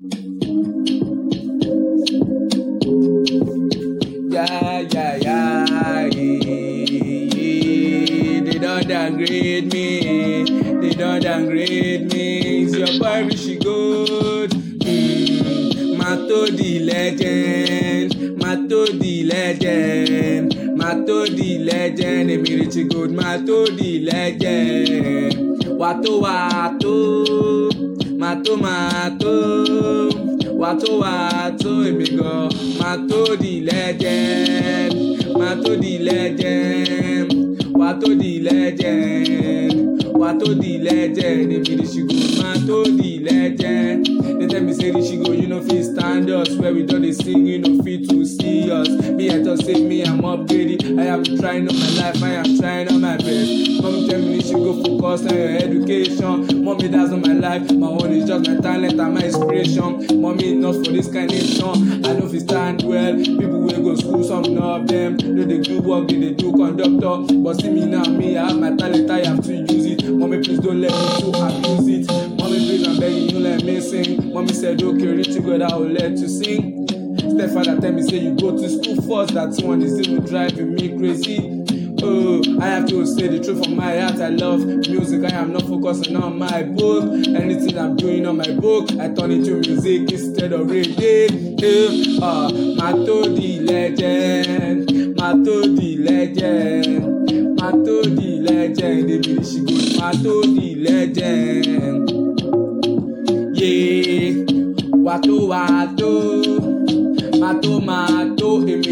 Yeah, yeah, yeah. They don't downgrade me. They don't downgrade me. It's your boy Rishi Good. Mm. Mato the legend. Mato the legend. Mato the legend. Èmi Rishi Good. Mato the legend. Wàtó wàtó. Mato mato. Wàtó wàtó. Èmi gan. Mato the legend. Mato the legend. Wàtó the legend. Wàtó the legend. Èmi Rishi Good. Mato the legend. They tell me say Rishi Good, you no fit stand us. Where we don dey sing, you no fit to see us. Me I just say me I'm upgrading. I am trying on my life, I am trying on my best. Mommy tell me Rishi go focus on your education. Mommy that's not my life, my own is just my talent and my inspiration. Mommy not for this kind of song. I know fit stand well. People will go school, some of them no dey do work, they dey do conductor. But see me now, me I have my talent, I have to use it. Mommy please don't let me to abuse it. Mommy please I'm begging you let me sing. Mommy said okay, reaching God I will let you sing. Stepfather tell me say you go to school first, that one is even driving me crazy. I have to say the truth from my heart. I love music. I am not focusing on my book. Anything I'm doing on my book, I turn it to music instead of reggae. Eh, ah, Mato the legend, Mato the legend, Mato the legend. Rishi Good, Mato the legend. Yeah, Wato Wato, Mato Mato, Good,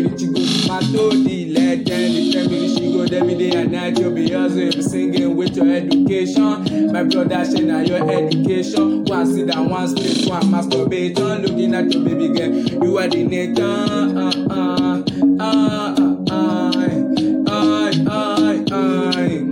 Mato the legend. like candy. Tell me she go every day and night. You'll be hustling, be singing with your education. My brother, share now your education. One sit down, one split, one masturbation. Looking at your baby girl, you are the nature. Uh, uh, uh, uh, I, I, I, I, I, I, I, I,